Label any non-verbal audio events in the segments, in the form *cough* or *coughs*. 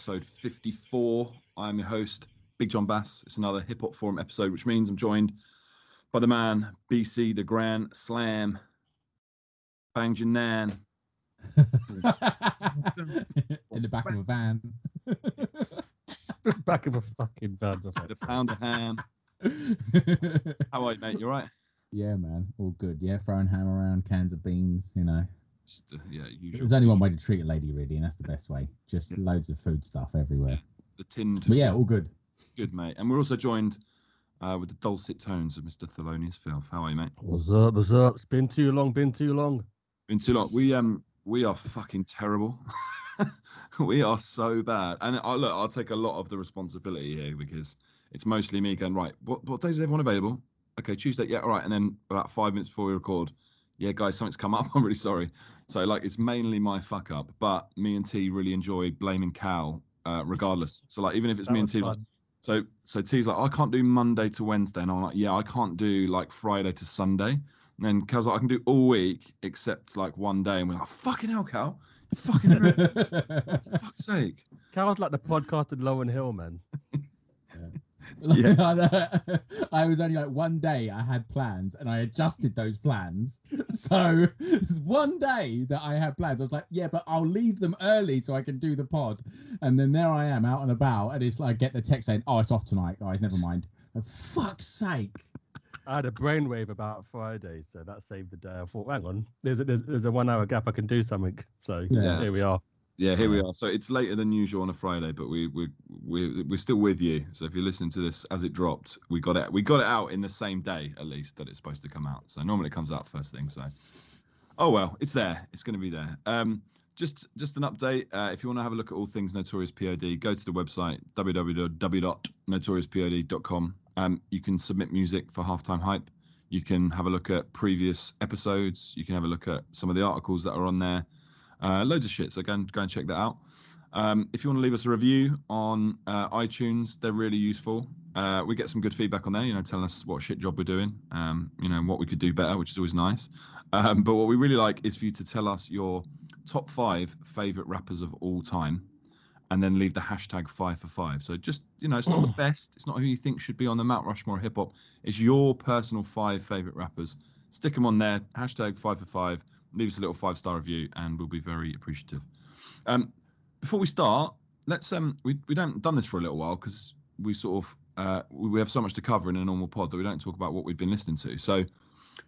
Notorious POD episode 54. I'm your host, Big John Bass. It's another hip hop forum episode, which means I'm joined by the man, BC the Grand Slam, Bang Janan. *laughs* in the back of a van. *laughs* Back of a fucking van. The pound of ham. *laughs* How are you, mate? You all right? yeah, man, all good. Yeah, throwing ham around, cans of beans. You know, Just, uh, yeah, usual. there's only one way to treat a lady, really, and that's the best way. Just loads of food stuff everywhere. The tinned. But yeah, all good. Good, mate. And we're also joined uh, with the dulcet tones of Mr. Thelonious Filth. How are you, mate? What's up? What's up? It's been too long. Been too long. Been too long. We um we are fucking terrible. *laughs* we are so bad. And I look, I'll take a lot of the responsibility here because it's mostly me going right. What what days is everyone available? Okay, Tuesday. Yeah, all right. And then about five minutes before we record, yeah, guys, something's come up. *laughs* I'm really sorry. So like, it's mainly my fuck up. But me and T really enjoy blaming Cal, uh, regardless. So like, even if it's That me and T, like, so so T's like, I can't do Monday to Wednesday, and I'm like, yeah, I can't do like Friday to Sunday. And then Cal's like, I can do all week except like one day, and we're like, fucking hell, Cal, fucking *laughs* fuck's sake. Cal's like the podcasted Lauryn Hill, man. *laughs* Uh, I was only like one day I had plans and I adjusted those plans. *laughs* So it's one day that I had plans. I was like, yeah, but I'll leave them early so I can do the pod. And then there I am out and about, and it's like I get the text saying, "Oh, it's off tonight, guys. Never mind." For fuck's sake! I had a brainwave about Friday, so that saved the day. I thought, hang on, there's a, there's, there's a one hour gap. I can do something. So Yeah. here we are. Yeah, here we are. So it's later than usual on a Friday, but we we we we're still with you. So if you're listening to this as it dropped, we got it we got it out in the same day at least that it's supposed to come out. So normally it comes out first thing. So oh well, it's there. It's going to be there. Um, just just an update. Uh, if you want to have a look at all things Notorious POD, go to the website www.notoriouspod.com. Um, you can submit music for halftime hype. You can have a look at previous episodes. You can have a look at some of the articles that are on there. Uh, loads of shit. So go and go and check that out. Um, if you want to leave us a review on uh, iTunes, they're really useful. Uh, we get some good feedback on there. You know, telling us what shit job we're doing. Um, you know, what we could do better, which is always nice. Um, but what we really like is for you to tell us your top five favorite rappers of all time, and then leave the hashtag five for five. So just you know, it's not the best. It's not who you think should be on the Mount Rushmore hip hop. It's your personal five favorite rappers. Stick them on there. Hashtag five for five. Leave us a little five star review, and we'll be very appreciative. Um, before we start, let's um, we we don't done this for a little while because we sort of uh, we we have so much to cover in a normal pod that we don't talk about what we've been listening to. So,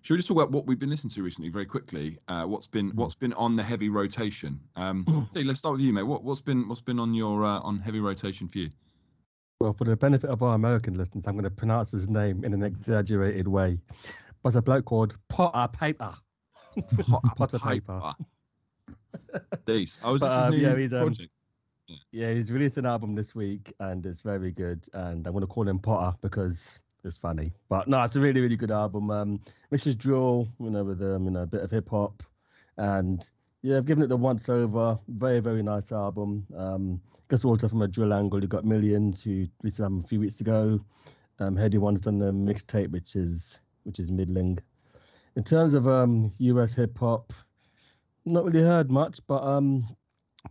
should we just talk about what we've been listening to recently, very quickly? Uh, what's been what's been on the heavy rotation? Um, Steve, let's start with you, mate. What what's been what's been on your uh, on heavy rotation for you? Well, for the benefit of our American listeners, I'm going to pronounce his name in an exaggerated way. But it's a bloke called Potter Payper. Potter *laughs* Payper. Dace. Oh, is But, um, new yeah, he's, um, project? Yeah, he's released an album this week and it's very good. And I'm going to call him Potter because it's funny. But no, it's a really, really good album. Um, Mrs. Drill, you know, with um, you know, a bit of hip hop. And yeah, I've given it the once over. Very, very nice album. Um, guess also from a drill angle, you got Millions who released an album a few weeks ago. Um, Headie One's done the mixtape, which is which is middling. In terms of um US hip hop, not really heard much, but um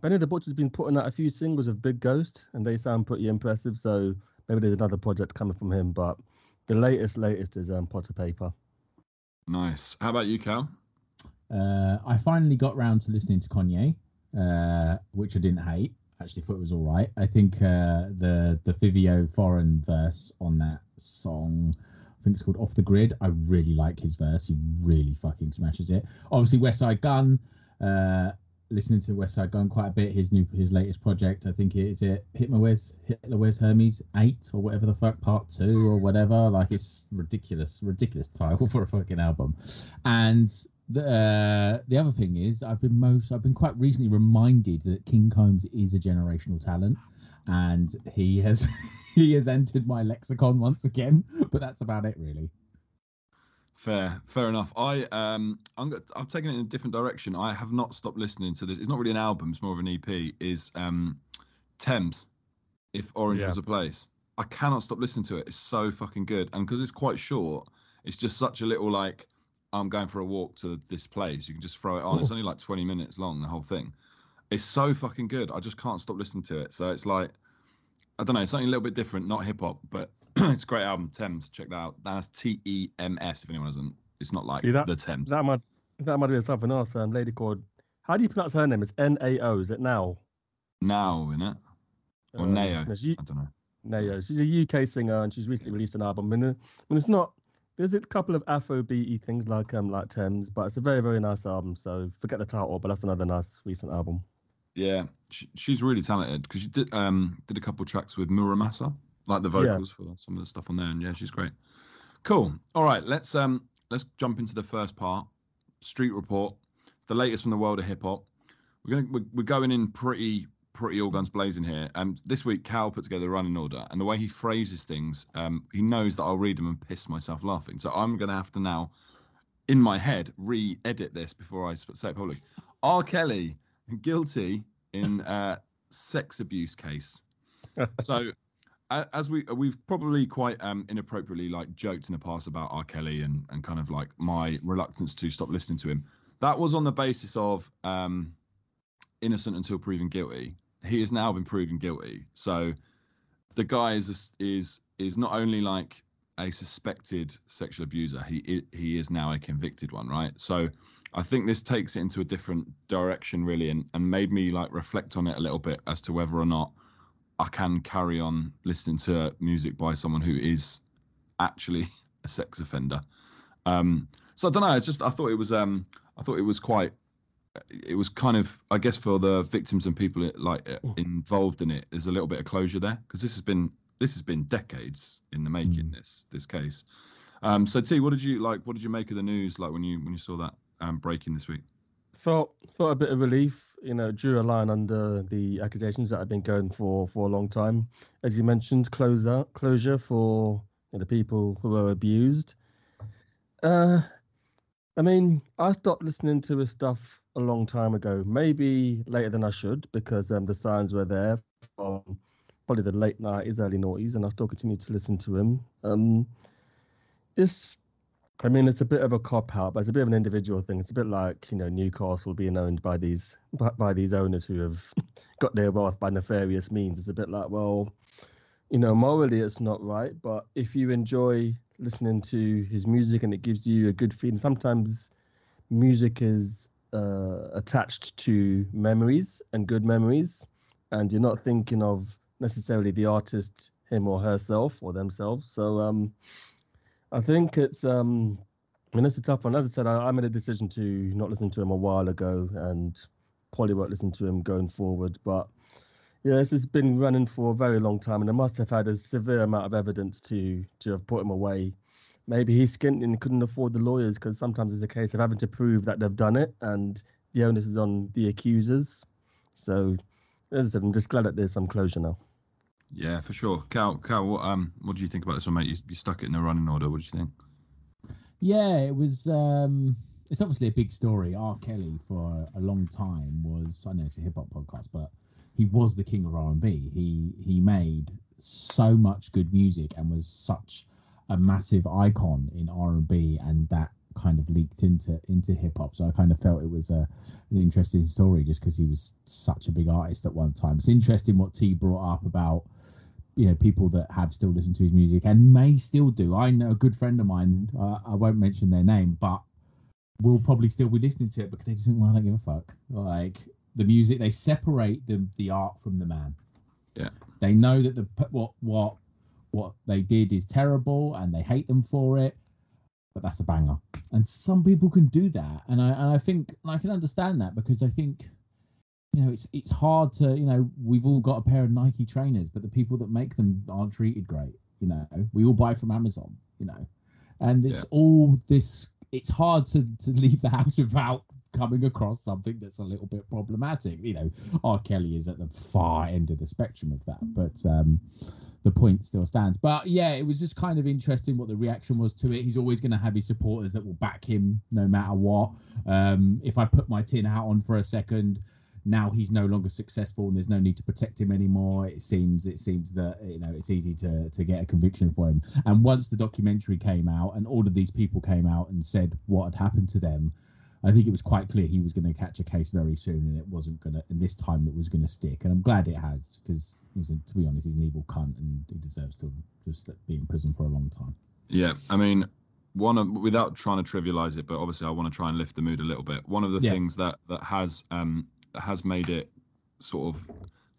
Benny the Butcher's been putting out a few singles of Big Ghost, and they sound pretty impressive. So maybe there's another project coming from him. But the latest, latest is um, Potter Payper. Nice. How about you, Cal? Uh, I finally got round to listening to Kanye, uh, which I didn't hate. Actually, thought it was all right. I think uh, the the Fivio Foreign verse on that song, I think it's called "Off the Grid." I really like his verse. He really fucking smashes it. Obviously, Westside Gunn. Uh, listening to Westside Gunn quite a bit. His new his latest project, I think it is it Hitler Wears Hitler Wears Hermes eight or whatever the fuck part two or whatever. Like it's ridiculous, ridiculous title *laughs* for a fucking album. And the uh, the other thing is, I've been most I've been quite recently reminded that King Combs is a generational talent, and he has *laughs* he has entered my lexicon once again. But that's about it, really. Fair, fair enough. I um, I'm I've taken it in a different direction. I have not stopped listening to this. It's not really an album; it's more of an EP. Is um, Tems, if Orange Yeah. was a place. I cannot stop listening to it. It's so fucking good, and because it's quite short, it's just such a little like I'm going for a walk to this place. You can just throw it on. It's only like 20 minutes long, the whole thing. It's so fucking good. I just can't stop listening to it. So it's like, I don't know, something a little bit different, not hip hop, but *clears throat* it's a great album. Tems, check that out. That's T E M S. If anyone hasn't, it's not like See that? the Thames. That might that might be something else. Um, lady called. How do you pronounce her name? It's N A O. Is it now? Now, in it or Um, Nao? no, she, I don't know. Nao. She's a UK singer and she's recently released an album. And, uh, and it's not. There's a couple of Afro beaty things like um like Tems, but it's a very very nice album. So forget the title, but that's another nice recent album. Yeah, she, she's really talented because she did um did a couple tracks with Mura Masa, like the Yeah. vocals for some of the stuff on there, and yeah, she's great. Cool. All right, let's um let's jump into the first part. Street Report, the latest from the world of hip hop. We're gonna we're, we're going in pretty pretty all guns blazing here. Um, this week Cal put together a running order, and the way he phrases things, um, he knows that I'll read them and piss myself laughing. So I'm gonna have to now, in my head, re-edit this before I say it publicly. R. Kelly guilty in a sex abuse case. *laughs* so as we we've probably quite um, inappropriately like joked in the past about R. Kelly and and kind of like my reluctance to stop listening to him. That was on the basis of um, innocent until proven guilty. He has now been proven guilty. So the guy is is is not only like a suspected sexual abuser, he he is now a convicted one, right? So I think this takes it into a different direction, really, and, and made me like reflect on it a little bit as to whether or not I can carry on listening to music by someone who is actually *laughs* a sex offender. Um, so I don't know. I just I thought it was um I thought it was quite it was kind of I guess for the victims and people like involved in it there's a little bit of closure there because this has been this has been decades in the making Mm. this this case. Um, so T, what did you like? What did you make of the news like when you when you saw that um, breaking this week? felt felt a bit of relief. You know, drew a line under the accusations that had been going for for a long time. As you mentioned, closure closure for you know, the people who were abused. Uh, I mean, I stopped listening to his stuff a long time ago. Maybe later than I should because um, the signs were there from probably the late nineties, early noughties, and I still continue to listen to him. Um, it's I mean, it's a bit of a cop out, but it's a bit of an individual thing. It's a bit like you know Newcastle being owned by these by, by these owners who have *laughs* got their wealth by nefarious means. It's a bit like, well, you know, morally it's not right, but if you enjoy listening to his music and it gives you a good feeling, sometimes music is uh, attached to memories and good memories, and you're not thinking of necessarily the artist, him or herself or themselves. So, um, I think it's um I mean it's a tough one. As I said, I, I made a decision to not listen to him a while ago and probably won't listen to him going forward. But yeah, this has been running for a very long time and they must have had a severe amount of evidence to to have put him away. Maybe he's skint and couldn't afford the lawyers because sometimes it's a case of having to prove that they've done it and the onus is on the accusers. So as I said, I'm just glad that there's some closure now. Yeah, for sure. Cal, Cal, what um, what do you think about this one, mate? You, you stuck it in the running order. What do you think? Yeah, it was. um It's obviously a big story. R. Kelly for a long time was. I know it's a hip hop podcast, but he was the king of R and B. He he made so much good music and was such a massive icon in R and B, and that kind of leaked into into hip hop. So I kind of felt it was a an interesting story just because he was such a big artist at one time. It's interesting what T brought up about you know people that have still listened to his music and may still do. I know a good friend of mine. Uh, I won't mention their name, but will probably still be listening to it because they just think, well, I don't give a fuck. Like the music, they separate the the art from the man. Yeah. They know that the what what what they did is terrible and they hate them for it, but that's a banger. And some people can do that, and I and I think and I can understand that because I think you know, it's it's hard to, you know, we've all got a pair of Nike trainers, but the people that make them aren't treated great. You know, we all buy from Amazon. You know, and it's all this. It's hard to to leave the house *laughs* without coming across something that's a little bit problematic. You know, R. Kelly is at the far end of the spectrum of that, but um, the point still stands. But yeah, it was just kind of interesting what the reaction was to it. He's always going to have his supporters that will back him no matter what. Um, if I put my tin hat on for a second, now he's no longer successful and there's no need to protect him anymore it seems it seems that you know it's easy to to get a conviction for him and once the documentary came out and all of these people came out and said what had happened to them I think it was quite clear he was going to catch a case very soon, and it wasn't going to. And this time it was going to stick, and I'm glad it has because he's, a, to be honest, he's an evil cunt, and he deserves to just be in prison for a long time. Yeah, I mean, one of without trying to trivialize it, but obviously I want to try and lift the mood a little bit. One of the Yeah. things that that has um has made it sort of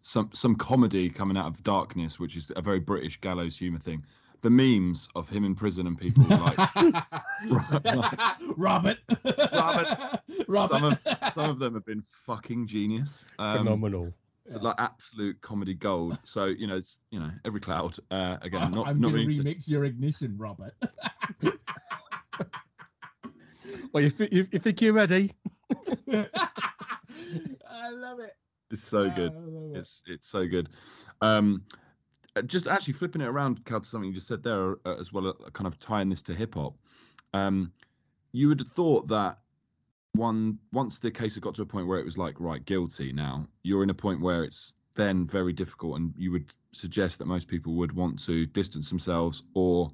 some some comedy coming out of darkness, which is a very British gallows humor thing. The memes of him in prison and people like *laughs* Robert, Robert. *laughs* Robert. some of some of them have been fucking genius. Um, Phenomenal. it's like absolute comedy gold. So you know, it's you know every cloud. Uh, again, *laughs* not I'm not going to meaning to- remix your ignition, Robert. Well, you, thi- you, you think you're ready? I love it. It's so good. It. It's it's so good. Um, uh, just actually flipping it around, Cal, to something you just said there, uh, as well, uh, kind of tying this to hip hop. Um, you would have thought that one once the case had got to a point where it was like right guilty. Now you're in a point where it's then very difficult, and you would suggest that most people would want to distance themselves or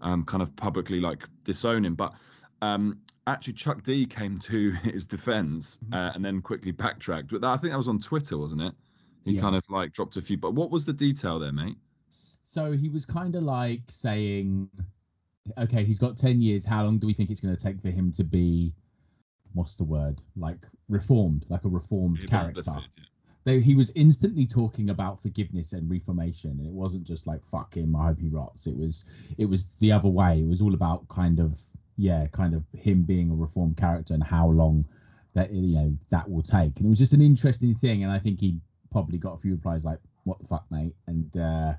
um, kind of publicly like disown him. But um, actually, Chuck D came to *laughs* his defense Mhm. uh, and then quickly backtracked. But that, I think that was on Twitter, wasn't it? He Yeah. kind of like dropped a few. But what was the detail there, mate? So he was kind of like saying, okay, he's got 10 years. How long do we think it's going to take for him to be, what's the word? Like reformed, like a reformed character. Yeah. They, he was instantly talking about forgiveness and reformation. And it wasn't just like, fuck him, I hope he rots. It was, it was the other way. It was all about kind of, yeah, kind of him being a reformed character and how long that, you know, that will take. And it was just an interesting thing. And I think he probably got a few replies like, what the fuck, mate? And, uh,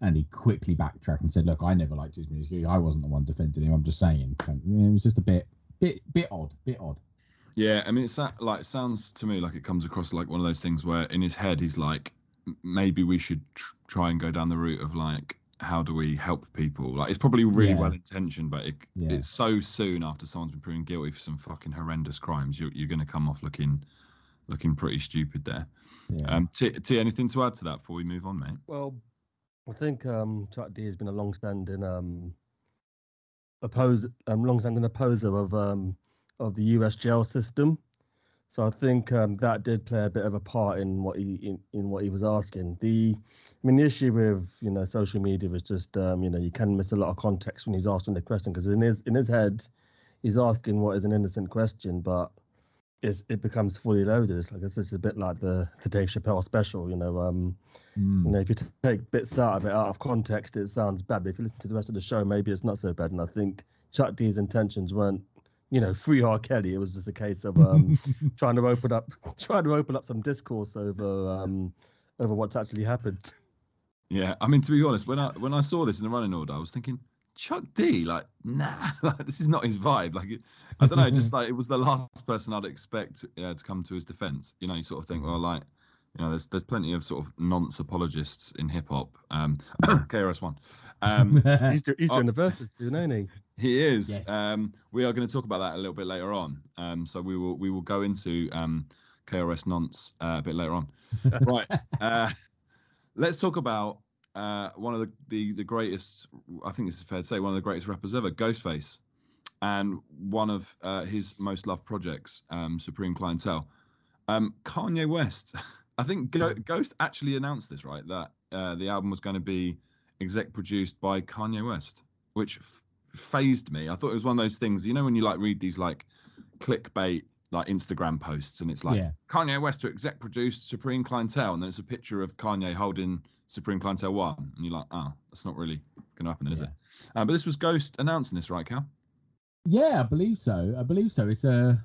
and he quickly backtracked and said, "Look, I never liked his music. I wasn't the one defending him. I'm just saying." And, It was just a bit, bit, bit odd, bit odd. Yeah, I mean, it's that, like it sounds to me like it comes across like one of those things where in his head he's like, maybe we should tr- try and go down the route of like, how do we help people? Like, it's probably really Yeah. well intentioned, but it, Yeah. it's so soon after someone's been proven guilty for some fucking horrendous crimes, you're you're going to come off looking, looking pretty stupid there. Yeah. Um, T, T, anything to add to that before we move on, mate? Well, I think um, Chuck D has been a long-standing um, oppose, um, long-standing opposer of um, of the U.S. jail system. So I think um, that did play a bit of a part in what he in, in what he was asking. The I mean, the issue with you know social media is just um, you know you can miss a lot of context when he's asking the question because in his in his head, he's asking what is an innocent question, but it's, it becomes fully loaded. It's like it's a bit like the the Dave Chappelle special, you know. Um, Mm. you know, if you t- take bits out of it, out of context, it sounds bad. But if you listen to the rest of the show, maybe it's not so bad. And I think Chuck D's intentions weren't, you know, free R. Kelly. It was just a case of um, *laughs* trying to open up, *laughs* trying to open up some discourse over um, over what's actually happened. Yeah, I mean to be honest, when I when I saw this in the running order, I was thinking Chuck D, like nah, *laughs* like, this is not his vibe. Like it, I don't know, just *laughs* like it was the last person I'd expect uh, to come to his defense. You know, you sort of think, well, like you know, there's there's plenty of sort of nonce apologists in hip hop. Um, *coughs* KRS One, um, *laughs* He's, do, he's Oh. doing the verses soon, ain't he? he is. Yes. Um, we are going to talk about that a little bit later on. Um, so we will we will go into um, KRS nonce uh, a bit later on. right. Uh, let's talk about uh, one of the, the the greatest. I think this is fair to say one of the greatest rappers ever, Ghostface, and one of uh, his most loved projects, um, Supreme Clientele. Um, Kanye West. *laughs* I think Go- Ghost actually announced this, right? That uh, the album was going to be exec produced by Kanye West, which phased me. I thought it was one of those things. You know, when you like read these like clickbait like Instagram posts, and it's like Yeah. Kanye West to exec produce Supreme Clientele, and then it's a picture of Kanye holding Supreme Clientele One, and you're like, oh, that's not really going to happen, is Yeah. it? Uh, but this was Ghost announcing this, right, Cal? Yeah, I believe so. I believe so. It's a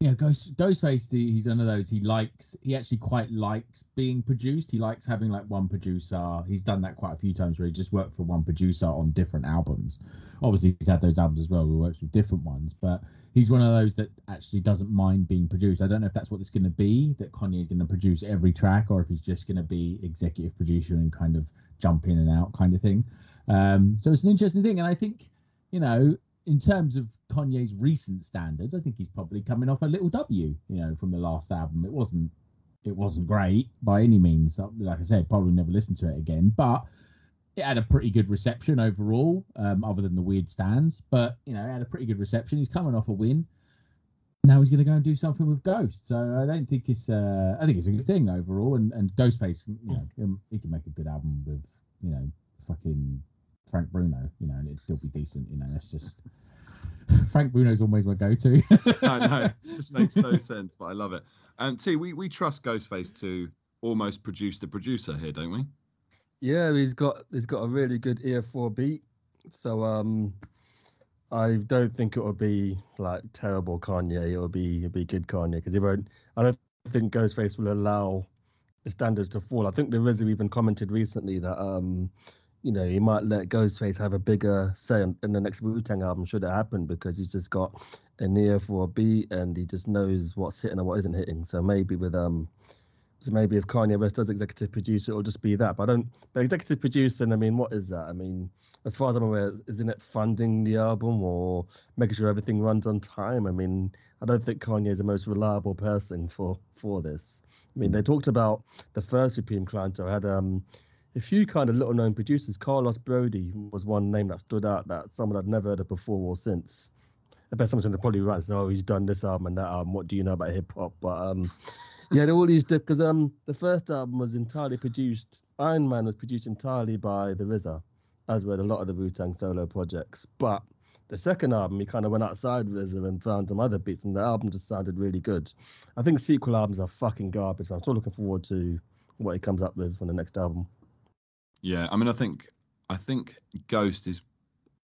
yeah, Ghost Ghostface. He's one of those. He likes. He actually quite likes being produced. He likes having like one producer. He's done that quite a few times where he just worked for one producer on different albums. Obviously, he's had those albums as well. He works with different ones, but he's one of those that actually doesn't mind being produced. I don't know if that's what it's going to be. That Kanye is going to produce every track, or if he's just going to be executive producer and kind of jump in and out kind of thing. Um, so it's an interesting thing, and I think you know in terms of Kanye's recent standards, I think he's probably coming off a little W, you know, from the last album. It wasn't it wasn't great by any means. Like I said, probably never listen to it again, but it had a pretty good reception overall, um, other than the weird stands. But you know, it had a pretty good reception. He's coming off a win. now he's going to go and do something with Ghost. So I don't think it's. Uh, I think it's a good thing overall. And and Ghostface, you know, um, he can make a good album with you know fucking Frank Bruno, you know, and it'd still be decent. You know, it's just *laughs* Frank Bruno's always my go-to. *laughs* I know, it just makes no *laughs* sense, but I love it. And T, we we trust Ghostface to almost produce the producer here, don't we? Yeah, he's got he's got a really good ear for beat. So um I don't think it will be like terrible Kanye. It will be it'll be good Kanye because he won't. I don't think Ghostface will allow the standards to fall. I think the RZA even commented recently that um, you know, he might let Ghostface have a bigger say in, in the next Wu Tang album should it happen because he's just got an ear for a beat and he just knows what's hitting and what isn't hitting. So maybe with um, so maybe if Kanye West does executive produce, it'll just be that. But I don't. But executive producing, I mean, what is that? I mean, as far as I'm aware, isn't it funding the album or making sure everything runs on time? I mean, I don't think Kanye is the most reliable person for for this. I mean, they talked about the first Supreme Clientele had um a few kind of little known producers. Carlos Broady was one name that stood out that someone I'd never heard of before or since. I bet someone's going to probably write, "Oh, he's done this album and that album. What do you know about hip hop?" But um, yeah, all these because um the first album was entirely produced. Iron Man was produced entirely by the RZA as with a lot of the Wu Tang solo projects. But the second album, he kind of went outside RZA and found some other beats, and the album just sounded really good. I think sequel albums are fucking garbage, but I'm still looking forward to what he comes up with on the next album. Yeah, I mean, I think I think Ghost is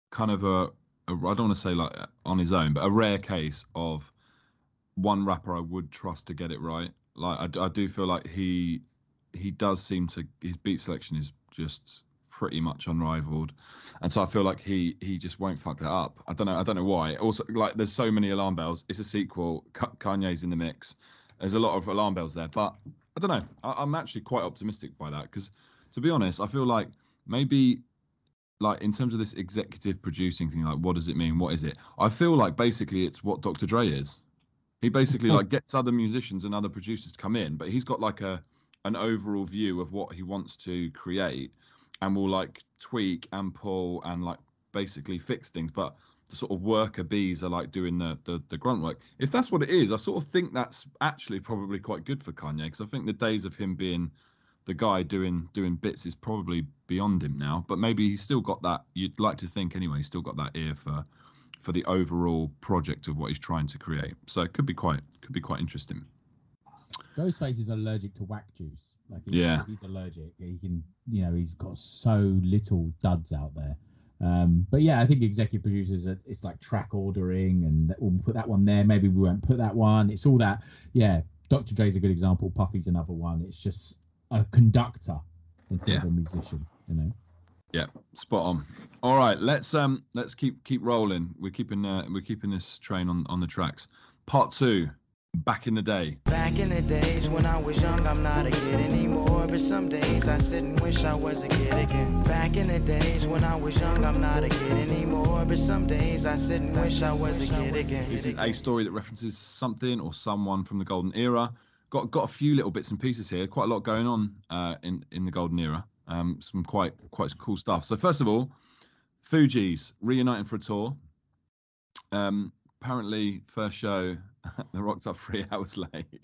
kind of a, a I don't want to say like on his own, but a rare case of one rapper I would trust to get it right. Like I, I do feel like he he does seem to his beat selection is just pretty much unrivaled, and so I feel like he he just won't fuck that up. I don't know. I don't know why. Also, like there's so many alarm bells. It's a sequel. Kanye's in the mix. There's a lot of alarm bells there, but I don't know. I, I'm actually quite optimistic by that because, to be honest, I feel like maybe like in terms of this executive producing thing like what does it mean what is it i feel like basically it's what dr dre is he basically oh. like gets other musicians and other producers to come in but he's got like a an overall view of what he wants to create and will like tweak and pull and like basically fix things. But the sort of worker bees are like doing the, the, the grunt work. If that's what it is, I sort of think that's actually probably quite good for Kanye because I think the days of him being the guy doing doing bits is probably beyond him now. But maybe he's still got that. You'd like to think anyway. He's still got that ear for for the overall project of what he's trying to create. So it could be quite could be quite interesting. Ghostface is allergic to whack juice. Like he's, Yeah. he's allergic. He can, you know, he's got so little duds out there. Um, but yeah, I think executive producers, are, it's like track ordering, and that, we'll put that one there. Maybe we won't put that one. It's all that. Yeah, Dr. Dre's a good example. Puffy's another one. It's just a conductor instead of a musician. You know. Yeah, spot on. All right, let's um let's keep keep rolling. We're keeping uh, we're keeping this train on on the tracks. Part two, back in the day. Back in the days when I was young, I'm not a kid anymore. But some days I sit and wish I was a kid again. Back in the days when I was young, I'm not a kid anymore. But some days I sit and wish I was a kid again. This is a story that references something or someone from the golden era. Got got a few little bits and pieces here. Quite a lot going on uh, in in the golden era. Um, some quite quite cool stuff. So first of all, Fugees reuniting for a tour. Um, apparently, first show *laughs* they rocked up three *laughs* hours late,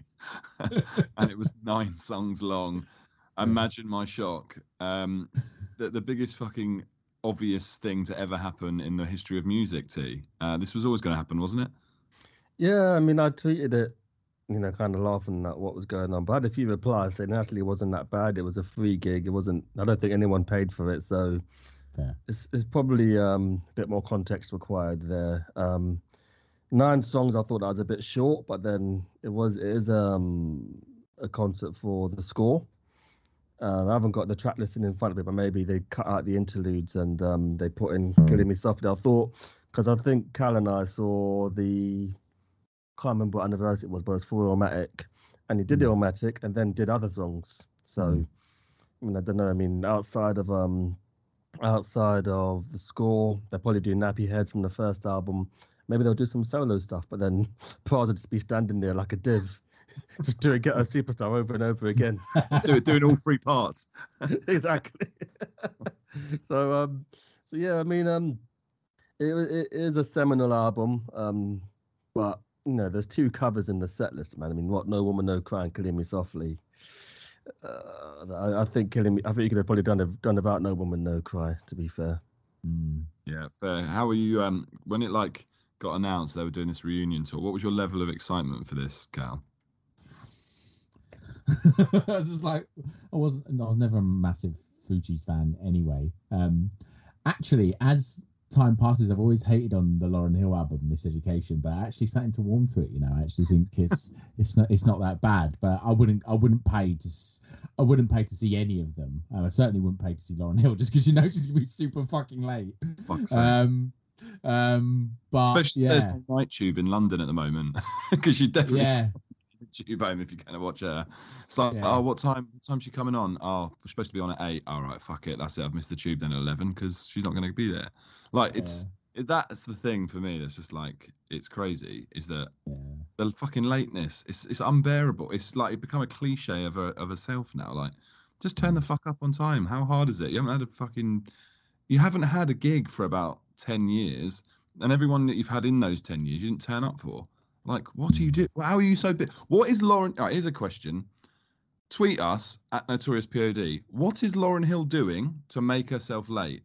*laughs* and it was nine songs long. Imagine my shock. Um, the, the biggest fucking obvious thing to ever happen in the history of music. T. Uh, this was always going to happen, wasn't it? Yeah, I mean, I tweeted it, you know, kind of laughing at what was going on, but I had a few replies saying actually it wasn't that bad. It was a free gig. It wasn't. I don't think anyone paid for it, so Fair. it's, it's probably um, a bit more context required there. Um, nine songs, I thought that was a bit short, but then it was it is um, a concert for the score. Uh, I haven't got the track listing in front of me, but maybe they cut out the interludes and um, they put in "Killing Me Softly." I thought because I think Cal and I saw the can't remember what anniversary it was, but it was for Illmatic, and he did Mm. Illmatic and then did other songs. So Mm. I mean, I don't know. I mean, outside of um, outside of the score, they'll probably do Nappy Heads from the first album. Maybe they'll do some solo stuff, but then *laughs* would just be standing there like a div, *laughs* just doing Get a Superstar over and over again. *laughs* Do, doing all three parts. exactly. so um, so yeah, I mean um, it it is a seminal album um, but you know, there's two covers in the set list, man. I mean, what? No woman, no cry, and killing me softly. Uh, I, I think killing me. I think you could have probably done done about no woman, no cry. To be fair. Mm. Yeah, fair. How were you um when it like got announced they were doing this reunion tour? What was your level of excitement for this, Cal? *laughs* I was just like, I wasn't. I was never a massive Fugees fan anyway. Um, actually, as time passes, I've always hated on the Lauryn Hill album, Miseducation, but actually starting to warm to it. You know, I actually think it's *laughs* it's not it's not that bad. But I wouldn't I wouldn't pay to I wouldn't pay to see any of them. Uh, I certainly wouldn't pay to see Lauryn Hill *laughs* just because you know she's gonna be super fucking late. Fuck's. Um, um, but Especially if yeah, there's no night tube in London at the moment, *laughs* because you definitely yeah, *laughs* tube home if you're going to watch her. It's like, uh, Yeah. oh, what time? What time's she coming on? Oh, we're supposed to be on at eight. All right, fuck it, that's it. I've missed the tube then at eleven because she's not going to be there. Like it's it, that's the thing for me. That's just like it's crazy. Is that yeah. the fucking lateness? It's it's unbearable. It's like it become a cliche of a of a self now. Like just turn the fuck up on time. How hard is it? You haven't had a fucking you haven't had a gig for about ten years, and everyone that you've had in those ten years, you didn't turn up for. Like, what do you do? How are you so big? What is Lauryn? All right, here's a question. Tweet us at Notorious POD. What is Lauryn Hill doing to make herself late?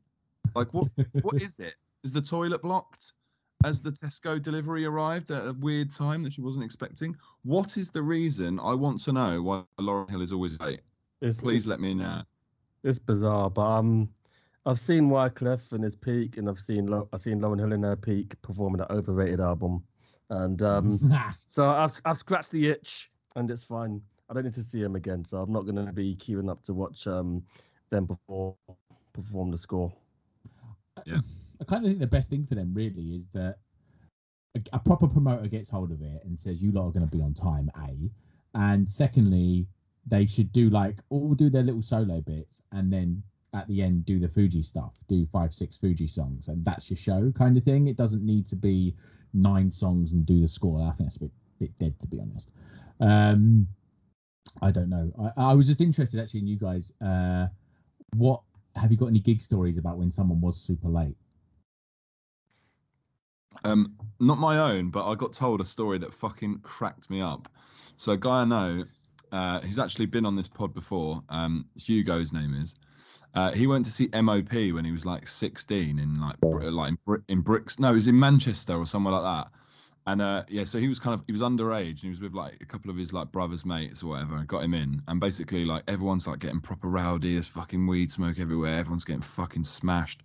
Like, what? what is it? Is the toilet blocked? Has the Tesco delivery arrived at a weird time that she wasn't expecting? What is the reason? I want to know why Lauryn Hill is always late. It's, Please it's- let me know. It's bizarre, but um, I've seen Wyclef in his peak, and I've seen Lo- I've seen Lauryn Hill in her peak performing that overrated album, and *laughs* um, so I've I've scratched the itch, and it's fine. I don't need to see him again, so I'm not going to be queuing up to watch um them perform perform the score. Yeah. I kind of think the best thing for them really is that a, a proper promoter gets hold of it and says you lot are going to be on time. A, and secondly, they should do like all do their little solo bits and then at the end do the Fugees stuff, do five six Fugees songs, and that's your show kind of thing. It doesn't need to be nine songs and do the score. I think that's a bit bit dead to be honest. Um, I don't know. I, I was just interested actually in you guys. Uh, what have you got any gig stories about when someone was super late? Um, not my own, but I got told a story that fucking cracked me up. So a guy I know, uh, actually been on this pod before, um, Hugo, his name is. Uh, he went to see MOP when he was like 16 in like like in, Br- in Bricks. No, he was in Manchester or somewhere like that. And uh, yeah, so he was kind of he was underage and he was with like a couple of his like brothers, mates or whatever, and got him in. And basically, like everyone's like getting proper rowdy. There's fucking weed smoke everywhere. Everyone's getting fucking smashed.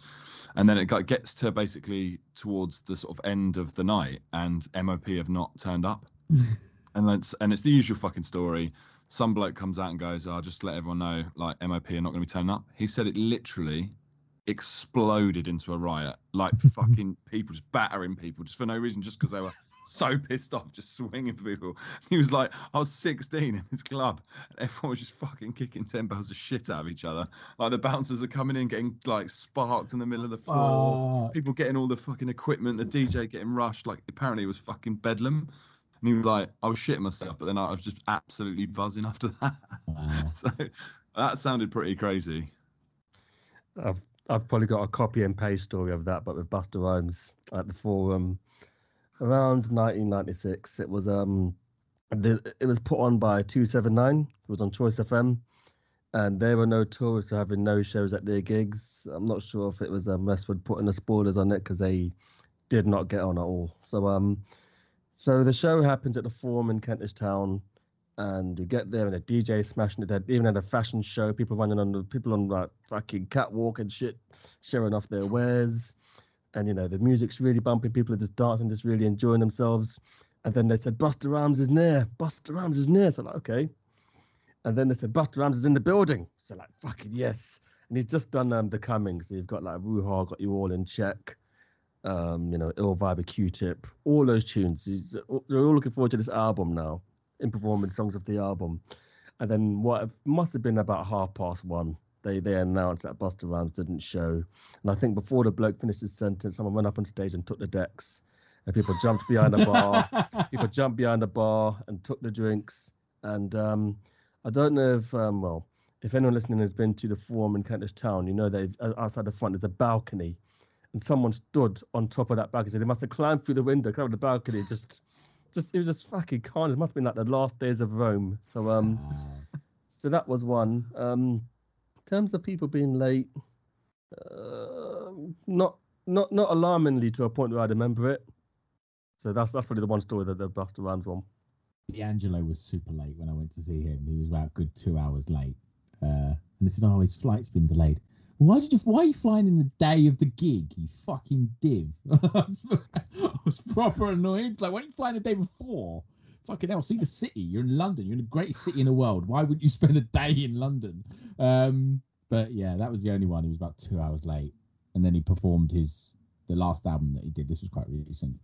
And then it got, gets to basically towards the sort of end of the night, and MOP have not turned up. *laughs* and it's and it's the usual fucking story. Some bloke comes out and goes, "I'll just let everyone know, like MOP are not going to be turning up." He said it literally exploded into a riot, like *laughs* fucking people just battering people just for no reason, just because they were so *laughs* pissed off, just swinging for people. He was like, "I was 16 in this club, and everyone was just fucking kicking ten bells of shit out of each other. Like the bouncers are coming in, getting like sparked in the middle of the floor." People getting all the fucking equipment, the DJ getting rushed. Like apparently it was fucking bedlam. And he was like, I was shitting myself, but then I was just absolutely buzzing after that. Wow. *laughs* so that sounded pretty crazy. I've I've probably got a copy and paste story of that, but with Busta Rhymes at the forum around 1996. It was um, the, it was put on by 279. It was on Choice FM, and they were notorious for having no shows at their gigs. I'm not sure if it was um, Westwood putting the spoilers on it because they did not get on at all. So um, so the show happens at the forum in Kentish Town and you get there and a DJ smashing it. They even had a fashion show, people running on the people on like fucking catwalk and shit, showing off their wares. And you know, the music's really bumping, people are just dancing, just really enjoying themselves. And then they said, Busta Rhymes is near, Busta Rhymes is near. So like, okay. And then they said, Busta Rhymes is in the building. So like, fucking yes. And he's just done um the coming. So you've got like Ruha, got you all in check. Um, you know, Ill Vibe, Q-Tip, all those tunes. They're all looking forward to this album now in performing songs of the album. And then what must have been about half past one, they they announced that Busta Rhymes didn't show. And I think before the bloke finished his sentence, someone went up on stage and took the decks. And people jumped behind the *laughs* bar. people jumped behind the bar and took the drinks. And um, I don't know if um, well, if anyone listening has been to the forum in Kentish Town, you know that uh, outside the front there's a balcony, and someone stood on top of that balcony. So they must have climbed through the window, climbed the balcony, just just it was just fucking carnage. It must have been like the last days of Rome. So um, *sighs* so that was one. Um, in terms of people being late, uh, not not not alarmingly to a point where I remember it. So that's that's probably the one story that the Busta Rhymes one. D'Angelo was super late when I went to see him. He was about a good two hours late. Uh, and they said, "Oh, his flight's been delayed." Why did you? Why are you flying in the day of the gig? You fucking div. *laughs* I was proper annoyed. Like, why are you flying the day before? Fucking hell, see the city. You're in London. You're in the greatest city in the world. Why wouldn't you spend a day in London? Um, but yeah, that was the only one. He was about two hours late, and then he performed his the last album that he did. This was quite recent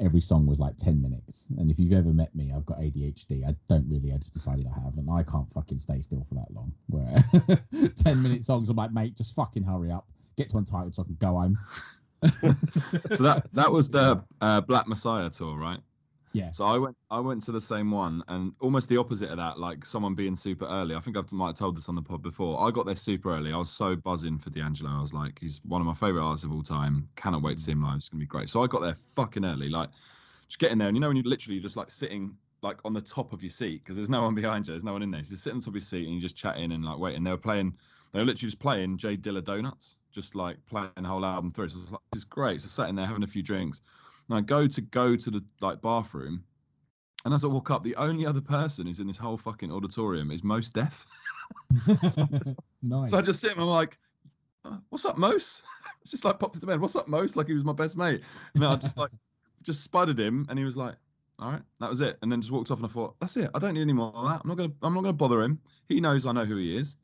every song was like 10 minutes. And if you've ever met me, I've got ADHD. I don't really, I just decided I have. And I can't fucking stay still for that long. Where *laughs* 10 minute songs, I'm like, mate, just fucking hurry up. Get to Untitled so I can go home. *laughs* so that that was the uh, Black Messiah tour, right? Yeah. So I went I went to the same one and almost the opposite of that, like someone being super early. I think I might have told this on the pod before. I got there super early. I was so buzzing for D'Angelo. I was like, he's one of my favorite artists of all time. Cannot wait to see him live. It's gonna be great. So I got there fucking early, like just getting there. And you know when you literally just like sitting like on the top of your seat because there's no one behind you, there's no one in there. So you sit on top of your seat and you're just chatting and like waiting. They were playing. They were literally just playing J Dilla Donuts, just like playing the whole album through. So I was like, this is great. So sat in there having a few drinks. And I go to go to the like bathroom, and as I walk up, the only other person who's in this whole fucking auditorium is Mos Def. nice. *laughs* So I just sit and I'm like, uh, "What's up, Mos?" *laughs* it's just like popped into my head. "What's up, Mos?" Like he was my best mate. And then I just like *laughs* just spotted him, and he was like, "All right, that was it." And then just walked off, and I thought, "That's it. I don't need any more of that. I'm not gonna. I'm not gonna bother him. He knows I know who he is."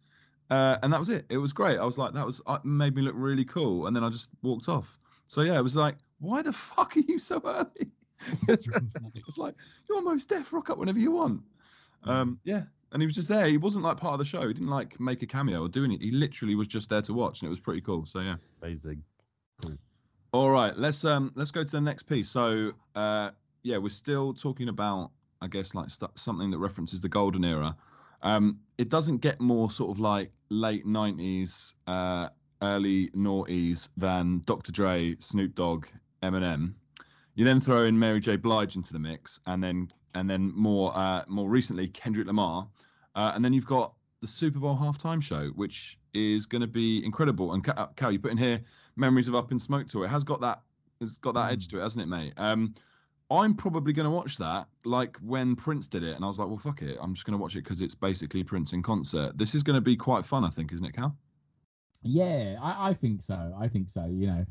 Uh, and that was it. It was great. I was like, that was uh, made me look really cool. And then I just walked off. So yeah, it was like, why the fuck are you so early? *laughs* it's, it's like you're almost deaf. Rock up whenever you want. Um, yeah, and he was just there. He wasn't like part of the show. He didn't like make a cameo or do anything. He literally was just there to watch, and it was pretty cool. So yeah. Amazing. All right, let's um let's go to the next piece. So uh yeah, we're still talking about I guess like st- something that references the golden era. Um it doesn't get more sort of like late 90s uh early noughties than Dr. Dre, Snoop Dogg, Eminem. You then throw in Mary J Blige into the mix and then and then more uh more recently Kendrick Lamar. Uh, and then you've got the Super Bowl halftime show, which is going to be incredible. And Cal, Cal, you put in here memories of Up in Smoke tour. It has got that, it's got that edge to it, hasn't it, mate? Um, I'm probably going to watch that, like when Prince did it, and I was like, well, fuck it, I'm just going to watch it because it's basically Prince in concert. This is going to be quite fun, I think, isn't it, Cal? Yeah, I, I think so. I think so. You know,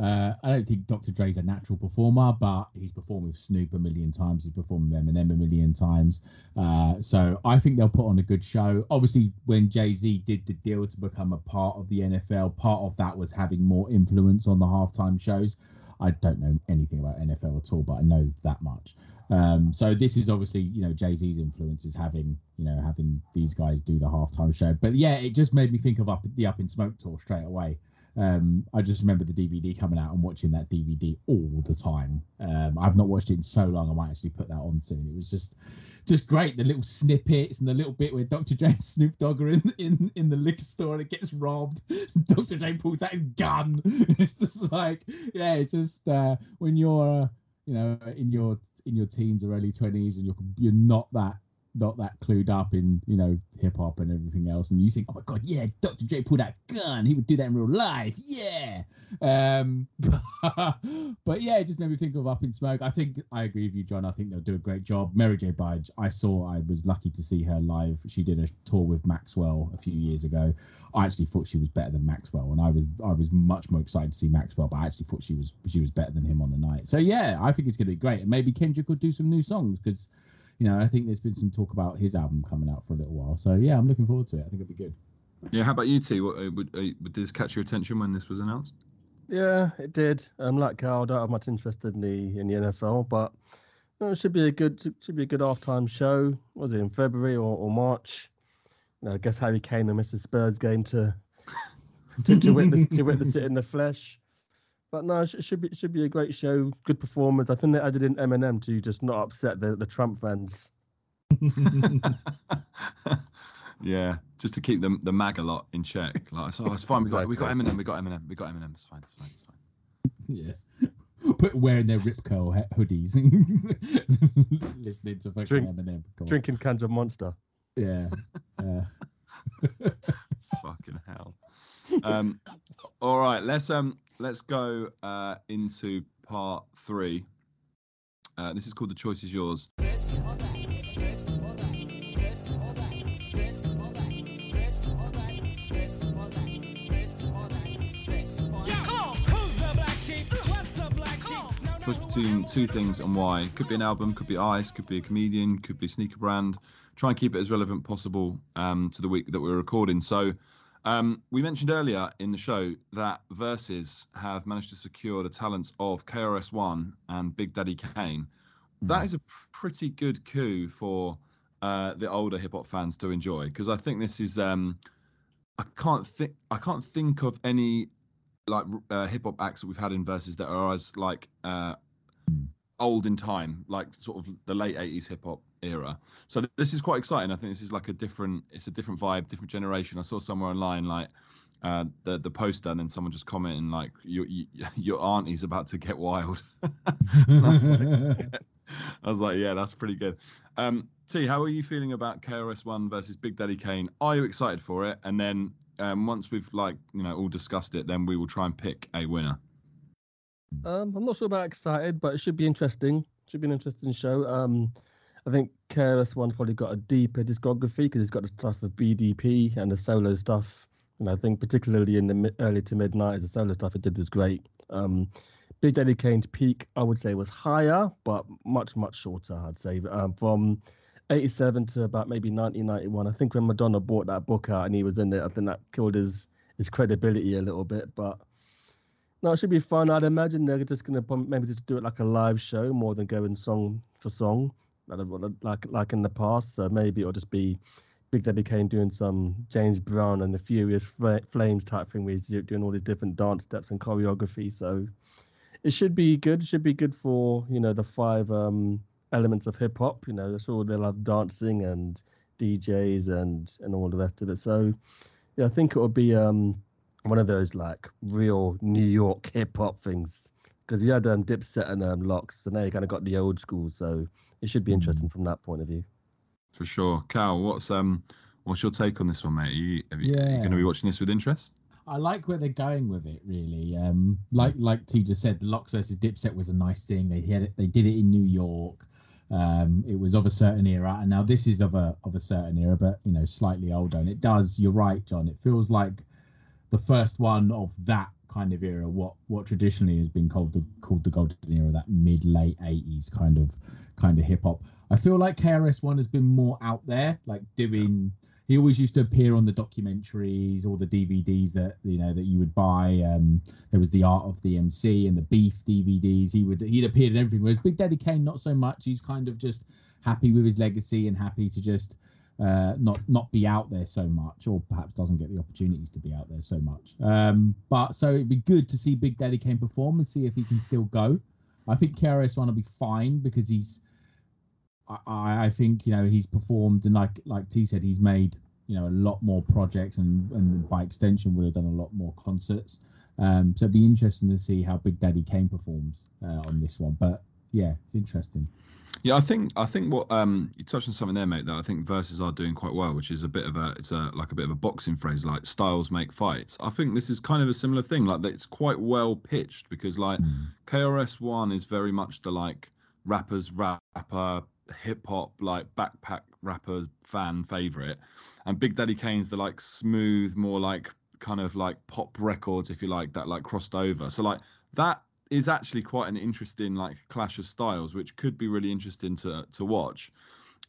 uh, I don't think Dr. Dre's a natural performer, but he's performed with Snoop a million times. He's performed with Eminem a million times. Uh, so I think they'll put on a good show. Obviously, when Jay Z did the deal to become a part of the NFL, part of that was having more influence on the halftime shows. I don't know anything about NFL at all, but I know that much. Um, so this is obviously, you know, Jay Z's influence is having, you know, having these guys do the halftime show. But yeah, it just made me think of up the Up in Smoke tour straight away. Um, I just remember the DVD coming out and watching that DVD all the time. Um, I've not watched it in so long. I might actually put that on soon. It was just, just great. The little snippets and the little bit where Dr. J and Snoop Dogg are in in, in the liquor store and it gets robbed. *laughs* Dr. J pulls out his gun. *laughs* It's just like, yeah, it's just uh, when you're, uh, you know, in your in your teens or early twenties and you're you're not that not that clued up in you know hip hop and everything else, and you think, oh my god, yeah, Dr. J pulled a gun, he would do that in real life, yeah. Um, *laughs* but yeah, it just made me think of Up in Smoke. I think I agree with you, John. I think they'll do a great job. Mary J. Blige, I saw, I was lucky to see her live. She did a tour with Maxwell a few years ago. I actually thought she was better than Maxwell, and I was I was much more excited to see Maxwell, but I actually thought she was she was better than him on the night. So yeah, I think it's going to be great, and maybe Kendrick will do some new songs because you know, I think there's been some talk about his album coming out for a little while. So yeah, I'm looking forward to it. I think it'll be good. Yeah. How about you, T? What, uh, would, uh, did this catch your attention when this was announced? Yeah, it did. Um, like Carl, I don't have much interest in the in the NFL, but you know, it should be a good should be a good halftime show. Was it in February or, or March? You know, I guess Harry Kane and Mr. Spurs game to to, to witness to witness it in the flesh. But no, it should be it should be a great show. Good performance. I think they added in Eminem to just not upset the, the Trump fans. *laughs* yeah, just to keep the the MAGA lot in check. Like, so oh, it's fine. We got we got Eminem. We got Eminem. We got Eminem. It's fine. It's fine. It's fine. yeah. *laughs* put wearing their rip curl hoodies and *laughs* listening to fucking Drink- Eminem. Cool. Drinking cans of Monster. Yeah. yeah. Fucking hell. Um, all right, let's um let's go uh, into part three. Uh, this is called "The Choice Is Yours." Choice between two things and why. Could be an album, could be Ice, could be a comedian, could be a sneaker brand. Try and keep it as relevant possible um, to the week that we're recording. So, um, we mentioned earlier in the show that Versus have managed to secure the talents of KRS-One and Big Daddy Kane. That is a pretty good coup for uh, the older hip hop fans to enjoy because I think this is. Um, I can't think. I can't think of any like uh, hip hop acts that we've had in Versus that are as like uh, old in time, like sort of the late '80s hip hop era. So th- this is quite exciting. I think this is like a different. It's a different vibe, different generation. I saw somewhere online like uh, the the poster, and then someone just commenting like, "Your you, *laughs* your auntie's about to get wild." *laughs* That's *laughs* I was like, yeah, that's pretty good. Um, T, how are you feeling about KRS One versus Big Daddy Kane? Are you excited for it? And then um, once we've like you know all discussed it, then we will try and pick a winner. Um, I'm not sure about excited, but it should be interesting. Should be an interesting show. Um, I think KRS One's probably got a deeper discography because he's got the stuff of BDP and the solo stuff. And I think particularly in the mi- early to mid 90s, the solo stuff he did was great. Um, Big Daddy Kane's peak, I would say, was higher, but much, much shorter, I'd say. Um, from 87 to about maybe 1991. I think when Madonna bought that book out and he was in it, I think that killed his, his credibility a little bit. But no, it should be fun. I'd imagine they're just going to maybe just do it like a live show more than going song for song, like like, in the past. So maybe it'll just be Big Daddy Kane doing some James Brown and the Furious Fla- Flames type thing where he's doing all these different dance steps and choreography. So it should be good. It should be good for you know the five um, elements of hip hop. You know, that's all they'll have dancing and DJs and and all the rest of it. So yeah, I think it will be um, one of those like real New York hip hop things because you had um, Dipset and um, LOX, so now you kind of got the old school. So it should be interesting from that point of view. For sure, Cal. What's um what's your take on this one, mate? Are you, are you, are you going to be watching this with interest? I like where they're going with it. Really, um, like like T just said, the LOX versus Dipset was a nice thing. They had it. They did it in New York. Um, it was of a certain era, and now this is of a of a certain era, but you know, slightly older. And it does. You're right, John. It feels like the first one of that kind of era. What what traditionally has been called the called the golden era, that mid late '80s kind of kind of hip hop. I feel like KRS One has been more out there, like doing. He always used to appear on the documentaries or the DVDs that you know that you would buy. Um, there was the Art of the MC and the Beef DVDs. He would he'd appeared in everything. Whereas Big Daddy Kane, not so much. He's kind of just happy with his legacy and happy to just uh, not not be out there so much, or perhaps doesn't get the opportunities to be out there so much. Um, but so it'd be good to see Big Daddy Kane perform and see if he can still go. I think KRS One will be fine because he's. I- I, think you know he's performed and like like T said he's made you know a lot more projects and and by extension would have done a lot more concerts. Um, so it'd be interesting to see how Big Daddy Kane performs uh, on this one. But yeah, it's interesting. Yeah, I think I think what um you touched on something there, mate. That I think Versus are doing quite well, which is a bit of a it's a like a bit of a boxing phrase, like styles make fights. I think this is kind of a similar thing, like that it's quite well pitched because like KRS One is very much the like rappers rapper hip hop like backpack rappers fan favorite, and Big Daddy Kane's the like smooth, more like kind of like pop records, if you like, that like crossed over. So like that is actually quite an interesting like clash of styles, which could be really interesting to to watch.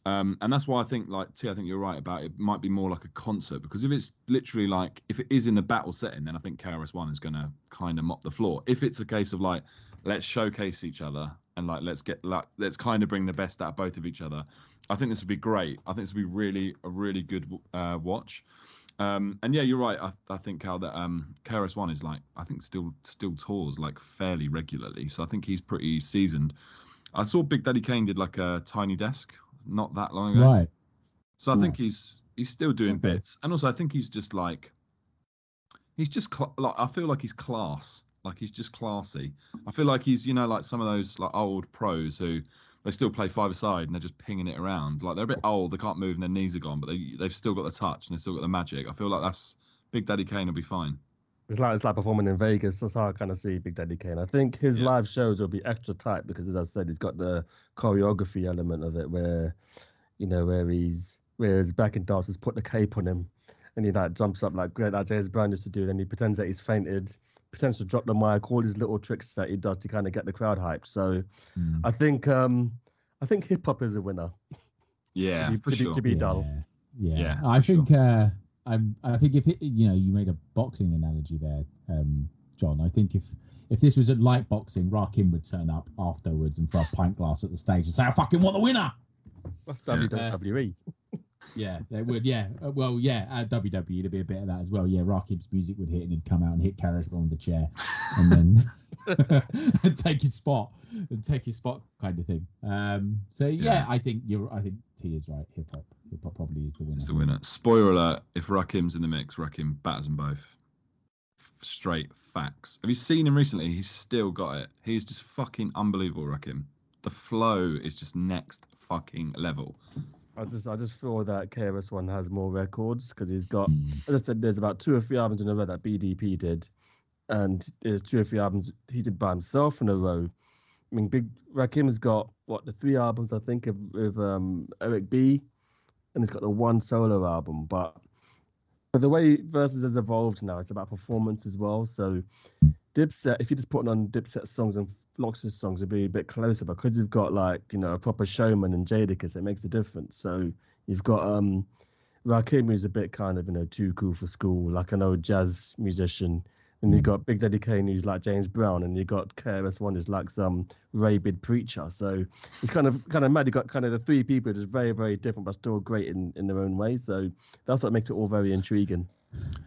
Um, and that's why I think like T, I think you're right about it. Might be more like a concert because if it's literally like if it is in the battle setting, then I think KRS One is going to kind of mop the floor. If it's a case of like let's showcase each other and like let's get like let's kind of bring the best out of both of each other, I think this would be great. I think this would be really a really good uh, watch. Um, and yeah, you're right. I, I think Cal that um, KRS One is like I think still still tours like fairly regularly, so I think he's pretty seasoned. I saw Big Daddy Kane did like a tiny desk not that long ago, Right. so I think he's he's still doing Okay. bits, and also I think he's just like he's just cl- like I feel like he's class. Like he's just classy. I feel like he's you know like some of those like old pros who they still play five aside and they're just pinging it around. Like they're a bit old, they can't move and their knees are gone, but they they've still got the touch and they've still got the magic. I feel like that's Big Daddy Kane will be fine. It's like it's like performing in Vegas. That's how I kind of see Big Daddy Kane. I think his Yeah. live shows will be extra tight because, as I said, he's got the choreography element of it, where you know where he's where his backing dancers put the cape on him, and he like jumps up like great like James Brown used to do, and then he pretends that he's fainted, pretends to drop the mic, all these little tricks that he does to kind of get the crowd hyped. So Mm. I think um I think hip hop is a winner. Yeah, to be, for to, be, sure. to be dull. Yeah, Yeah, I for sure. think uh, I'm. I think if it, you know, you made a boxing analogy there, um, John. I think if if this was a light boxing, Rakim would turn up afterwards and throw a pint glass at the stage and say, "I fucking want the winner." That's WWE. Yeah, they would. Yeah, Uh, well, yeah, at WWE there'd be a bit of that as well. Yeah, Rakim's music would hit and he'd come out and hit Karras on the chair, and then and *laughs* *laughs* take his spot and take his spot kind of thing. Um, so yeah, Yeah. I think you're. I think T is right. Hip hop, hip hop probably is the winner. It's the winner. Spoiler alert: If Rakim's in the mix, Rakim batters them both. Straight facts. Have you seen him recently? He's still got it. He's just fucking unbelievable, Rakim. The flow is just next fucking level. I just I just feel that KRS One has more records because he's got Mm. as I said, there's about two or three albums in a row that BDP did, and there's two or three albums he did by himself in a row. I mean, Big Rakim has got what the three albums I think of with um, Eric B, and he's got the one solo album. But but the way Versus has evolved now, it's about performance as well. So Dipset, if you just put on Dipset songs and LOX's songs, it'd be a bit closer because you've got like you know a proper showman and Jadakiss. It makes a difference. So you've got um Rakim who's a bit kind of you know too cool for school, like an old jazz musician. And you've got Big Daddy Kane who's like James Brown, and you've got KRS One who's like some rabid preacher. So it's kind of kind of mad. You've got kind of the three people just very very different, but still great in in their own way. So that's what makes it all very intriguing.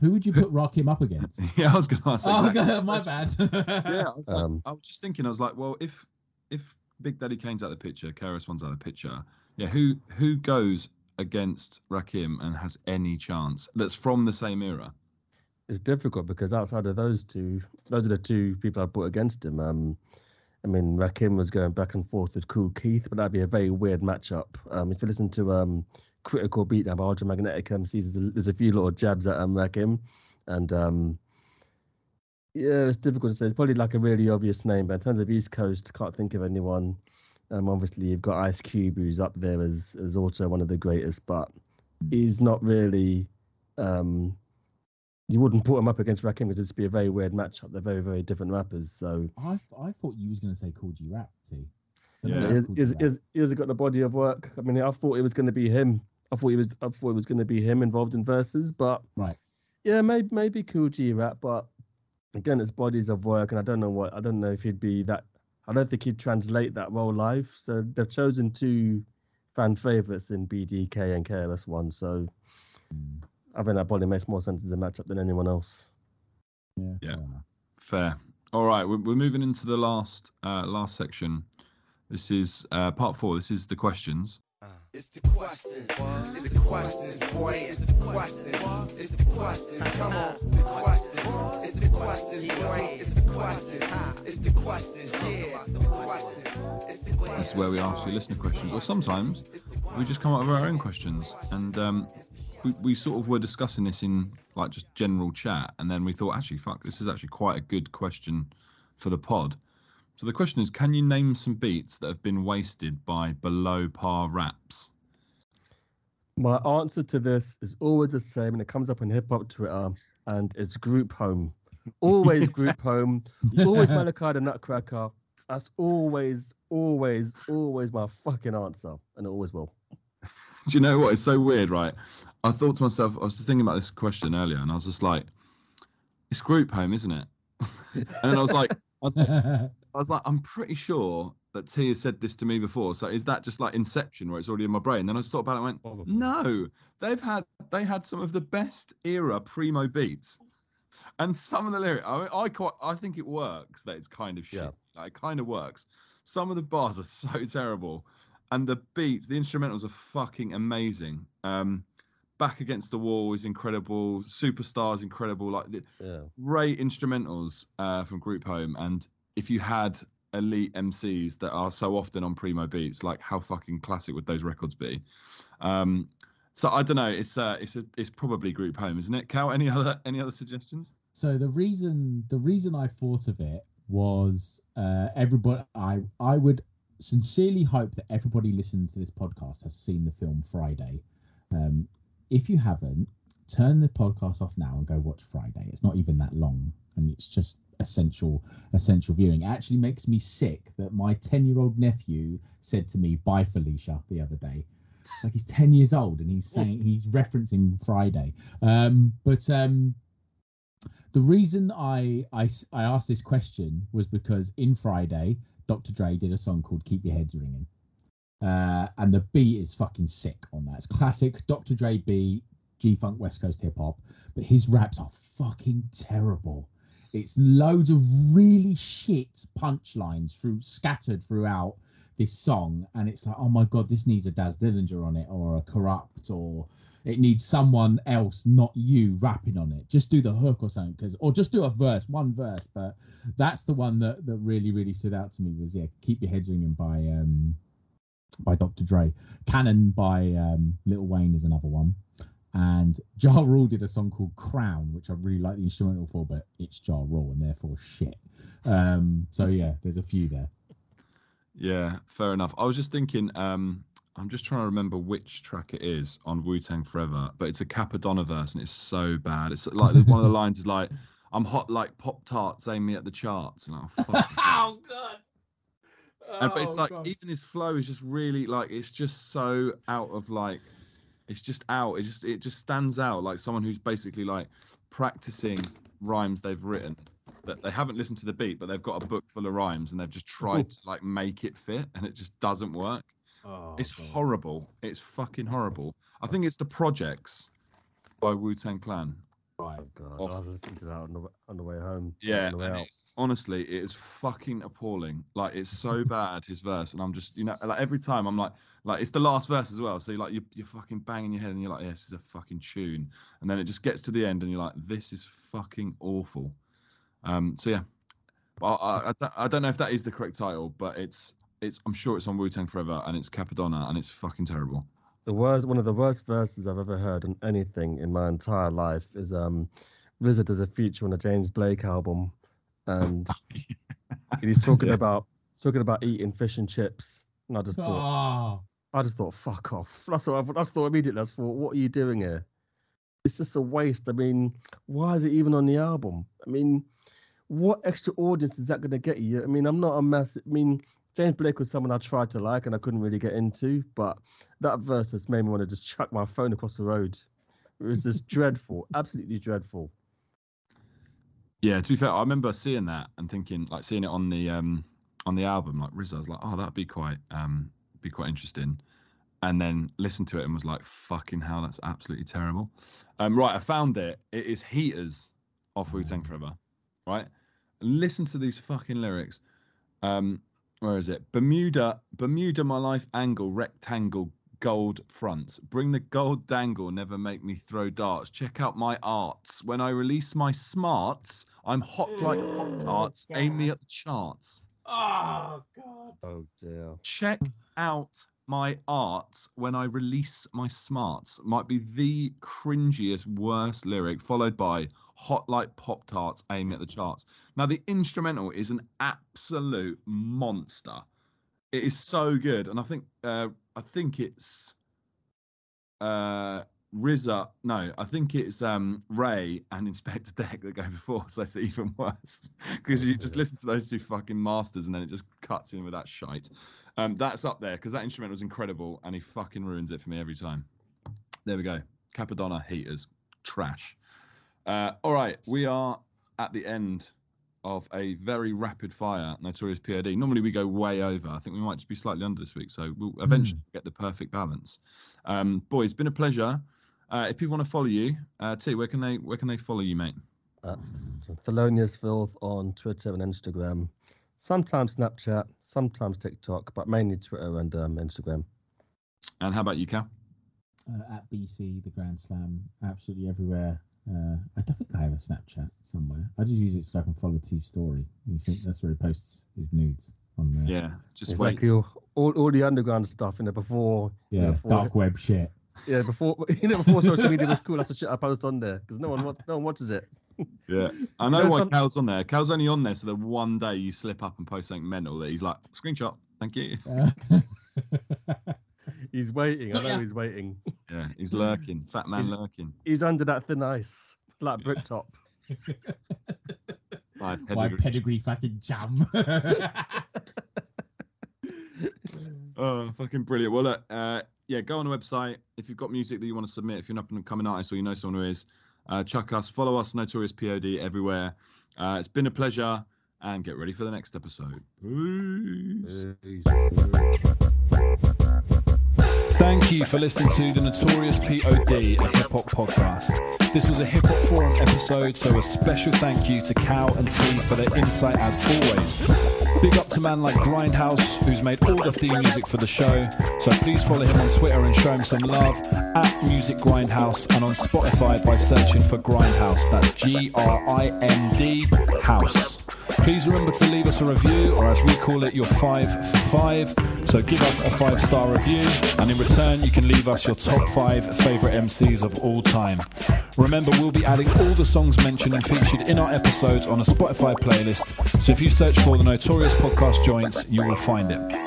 Who would you put Rakim up against? *laughs* Yeah, I was going to ask. oh, exactly God, that my bad. Yeah, *laughs* I was, like, Um, I was just thinking. I was like, well, if if Big Daddy Kane's out of the picture, KRS One's out of the picture, yeah, who who goes against Rakim and has any chance that's from the same era? it's difficult because outside of those two, those are the two people I put against him. Um, I mean, Rakim was going back and forth with Kool Keith, but that'd be a very weird matchup. Um, if you listen to um, Critical Beatdown by Ultramagnetic MCs, there's a, there's a few little jabs at um, Rakim, and um, yeah, it's difficult to say. It's probably like a really obvious name, but in terms of East Coast, can't think of anyone. Um, obviously, you've got Ice Cube, who's up there as as also one of the greatest, but he's not really. Um, you wouldn't put him up against Rakim because it'd be a very weird matchup. They're very, very different rappers. So I, I thought you was going to say Kool G Rap, T. Yeah. no, he's, he's, he's, he's got the body of work. I mean, I thought it was going to be him. I thought he was. I thought it was going to be him involved in Versus, but Right. yeah, maybe maybe Kool G Rap, but again, it's bodies of work, and I don't know what. I don't know if he'd be that. I don't think he'd translate that role live. So they've chosen two fan favorites in BDK and KRS One. So Mm. I think that probably makes more sense as a matchup than anyone else. Yeah. Yeah. fair. Fair. All right, we're, we're moving into the last uh, last section. This is uh, part four. This is the questions. It's the questions. It's the questions, boy. It's the questions. It's the questions. Come on, the questions. It's the questions, boy. It's the questions. It's the questions. Yeah, the questions. It's the This is where we ask you listener questions, or sometimes we just come up with our own questions. And um, we, we sort of were discussing this in like just general chat, and then we thought, actually, fuck, this is actually quite a good question for the pod. So the question is, can you name some beats that have been wasted by below par raps? My answer to this is always the same, and it comes up on hip hop Twitter, and it's group home. *laughs* Always group Yes. home. Always Malachi the Nutcracker. That's always, always, always my fucking answer, and it always will. Do you know what? It's so weird, right? I thought to myself, I was just thinking about this question earlier, and I was just like, it's group home, isn't it? *laughs* and then I was like, I was like, *laughs* I was like, I'm pretty sure that T has said this to me before. So is that just like Inception, where it's already in my brain? Then I just thought about it. and went, no, they've had they had some of the best era primo beats, and some of the lyrics. I, I quite, I think it works. That it's kind of shit. Yeah. Like, it kind of works. Some of the bars are *laughs* so terrible, and the beats, the instrumentals are fucking amazing. Um, Back Against the Wall is incredible. Superstar is incredible. Like the Yeah. great instrumentals uh, from Group Home. And if you had elite MCs that are so often on Primo Beats, like how fucking classic would those records be? Um, so I don't know. It's uh, it's a, it's probably Group Home, isn't it? Cal, any *laughs* other any other suggestions? So the reason the reason I thought of it was uh, everybody. I I would sincerely hope that everybody listening to this podcast has seen the film Friday. Um, if you haven't, turn the podcast off now and go watch Friday. It's not even that long, and it's just essential essential viewing. It actually makes me sick that my ten year old nephew said to me, "Bye, Felicia," the other day. Like he's ten years old and he's saying he's referencing Friday. Um, but um, the reason I, I I asked this question was because in Friday, Dr. Dre did a song called "Keep Your Heads Ringing," uh, and the beat is fucking sick on that. It's classic Dr. Dre beat, G Funk West Coast hip hop, but his raps are fucking terrible. It's loads of really shit punchlines through scattered throughout this song, and it's like, oh my god, this needs a Daz Dillinger on it, or a Kurupt, or it needs someone else, not you, rapping on it. Just do the hook or something, because or just do a verse, one verse. But that's the one that that really really stood out to me was yeah, keep your heads ringing by um by Dr. Dre, Cannon by um Little Wayne is another one. And *laughs* Ja Rule did a song called Crown, which I really like the instrumental for, but it's Ja Rule and therefore shit. Um, so yeah, there's a few there. Yeah, fair enough. I was just thinking, um, I'm just trying to remember which track it is on Wu Tang Forever, but it's a Cappadonna verse and it's so bad. It's like one of the *laughs* lines is like, I'm hot like Pop Tarts, aim me at the charts. And I'm *laughs* oh god. And- but it's like even his flow is just really like it's just so out of like it's just out it just it just stands out like someone who's basically like practicing rhymes they've written that they haven't listened to the beat but they've got a book full of rhymes and they've just tried to like make it fit and it just doesn't work. Oh, it's God. horrible. It's fucking horrible. I think it's the projects by wu-tang clan Right. Oh god, Off. I was listening to that on the on the way home. Yeah, way and it's, honestly, it is fucking appalling. Like it's so *laughs* bad his verse, and I'm just you know like every time I'm like like it's the last verse as well. So you're like you're, you're fucking banging your head, and you're like, yeah, this is a fucking tune, and then it just gets to the end, and you're like, this is fucking awful. Um, so yeah, but I, I, I don't- I don't know if that is the correct title, but it's it's I'm sure it's on Wu Tang Forever, and it's Cappadonna, and it's fucking terrible. The worst, one of the worst verses I've ever heard on anything in my entire life is um, "RZA" as a feature on a James Blake album, and *laughs* he's talking Yeah. about talking about eating fish and chips, and I just thought, Oh, I just thought, fuck off. *laughs* That's what I, that's thought immediately. I thought, what are you doing here? It's just a waste. I mean, why is it even on the album? I mean, what extra audience is that going to get you? I mean, I'm not a massive. I mean, James Blake was someone I tried to like and I couldn't really get into, but that verse just made me want to just chuck my phone across the road. It was just *laughs* dreadful, absolutely dreadful. Yeah, to be fair, I remember seeing that and thinking, like, seeing it on the um on the album, like RZA, I was like, oh, that'd be quite um be quite interesting. And then listened to it and was like, fucking hell, that's absolutely terrible. Um, right, I found it. It is Heaters off Wu Tang Forever. Right, listen to these fucking lyrics. Um, where is it? Bermuda, Bermuda, my life angle, rectangle, gold fronts. Bring the gold dangle, never make me throw darts. Check out my arts. When I release my smarts, I'm hot like Pop Tarts. Aim me at the charts. oh God. Oh dear. Check out my arts when I release my smarts. Might be the cringiest, worst lyric, followed by hot like Pop Tarts, aim at the charts. Now, the instrumental is an absolute monster. It is so good, and I think uh, I think it's uh, RZA. No, I think it's um, Ray and Inspectah Deck that go before, so it's even worse *laughs* because you just listen to those two fucking masters, and then it just cuts in with that shite. Um, that's up there because that instrument was incredible, and he fucking ruins it for me every time. There we go. Cappadonna heaters, trash. Uh, all right, we are at the end of a very rapid fire Notorious POD. Normally we go way over. I think we might just be slightly under this week, so we'll eventually get the perfect balance. Um, boys, been a pleasure. Uh, if people want to follow you, uh, T, where can they where can they follow you, mate? Uh, Thelonious Filth on Twitter and Instagram. Sometimes Snapchat, sometimes TikTok, but mainly Twitter and um, Instagram. And how about you, Cal? uh, at BC the Grand Slam, absolutely everywhere. Uh, I don't think I have a Snapchat somewhere. I just use it so I can follow T's story. You see, that's where he posts his nudes on there. Yeah, just wait. Exactly. All, all, all the underground stuff, you know, before. you yeah, know, before- dark web shit. Yeah, before *laughs* you know, before social media was cool. That's the shit I post on there because no one, no one watches it. *laughs* Yeah, I know why some- Cal's on there. Cal's only on there so that one day you slip up and post something mental that he's like, screenshot, thank you. Uh, *laughs* He's waiting. I know Yeah. he's waiting. Yeah, he's lurking, fat man He's- lurking. He's under that thin ice, like brick top. My my pedigree. pedigree fucking jam. *laughs* Oh, fucking brilliant. Well, look, uh, yeah, go on the website. If you've got music that you want to submit, if you're not an up and coming artist or you know someone who is, uh, chuck us, follow us, Notorious POD everywhere. Uh, it's been a pleasure and get ready for the next episode. Peace. Thank you for listening to the Notorious POD, a hip hop podcast. This was a hip hop forum episode, so a special thank you to Cal and T for their insight as always. Big up to man like Grindhouse, who's made all the theme music for the show. So please follow him on Twitter and show him some love at Music Grindhouse and on Spotify by searching for Grindhouse. That's G R I N D House. Please remember to leave us a review, or as we call it, your five for five. So give us a five star review, and in return, you can leave us your top five favourite MCs of all time. Remember, we'll be adding all the songs mentioned and featured in our episodes on a Spotify playlist. So if you search for the Notorious Podcast Joints, you will find it.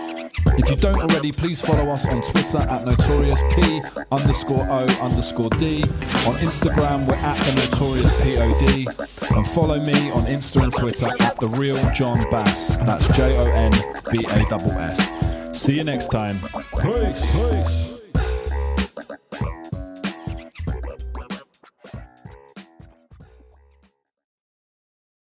If you don't already, please follow us on Twitter at Notorious P underscore O underscore D. On Instagram, we're at the Notorious POD. And follow me on Insta and Twitter at the Real John Bass. That's J O N B A S S. See you next time. Peace. Peace.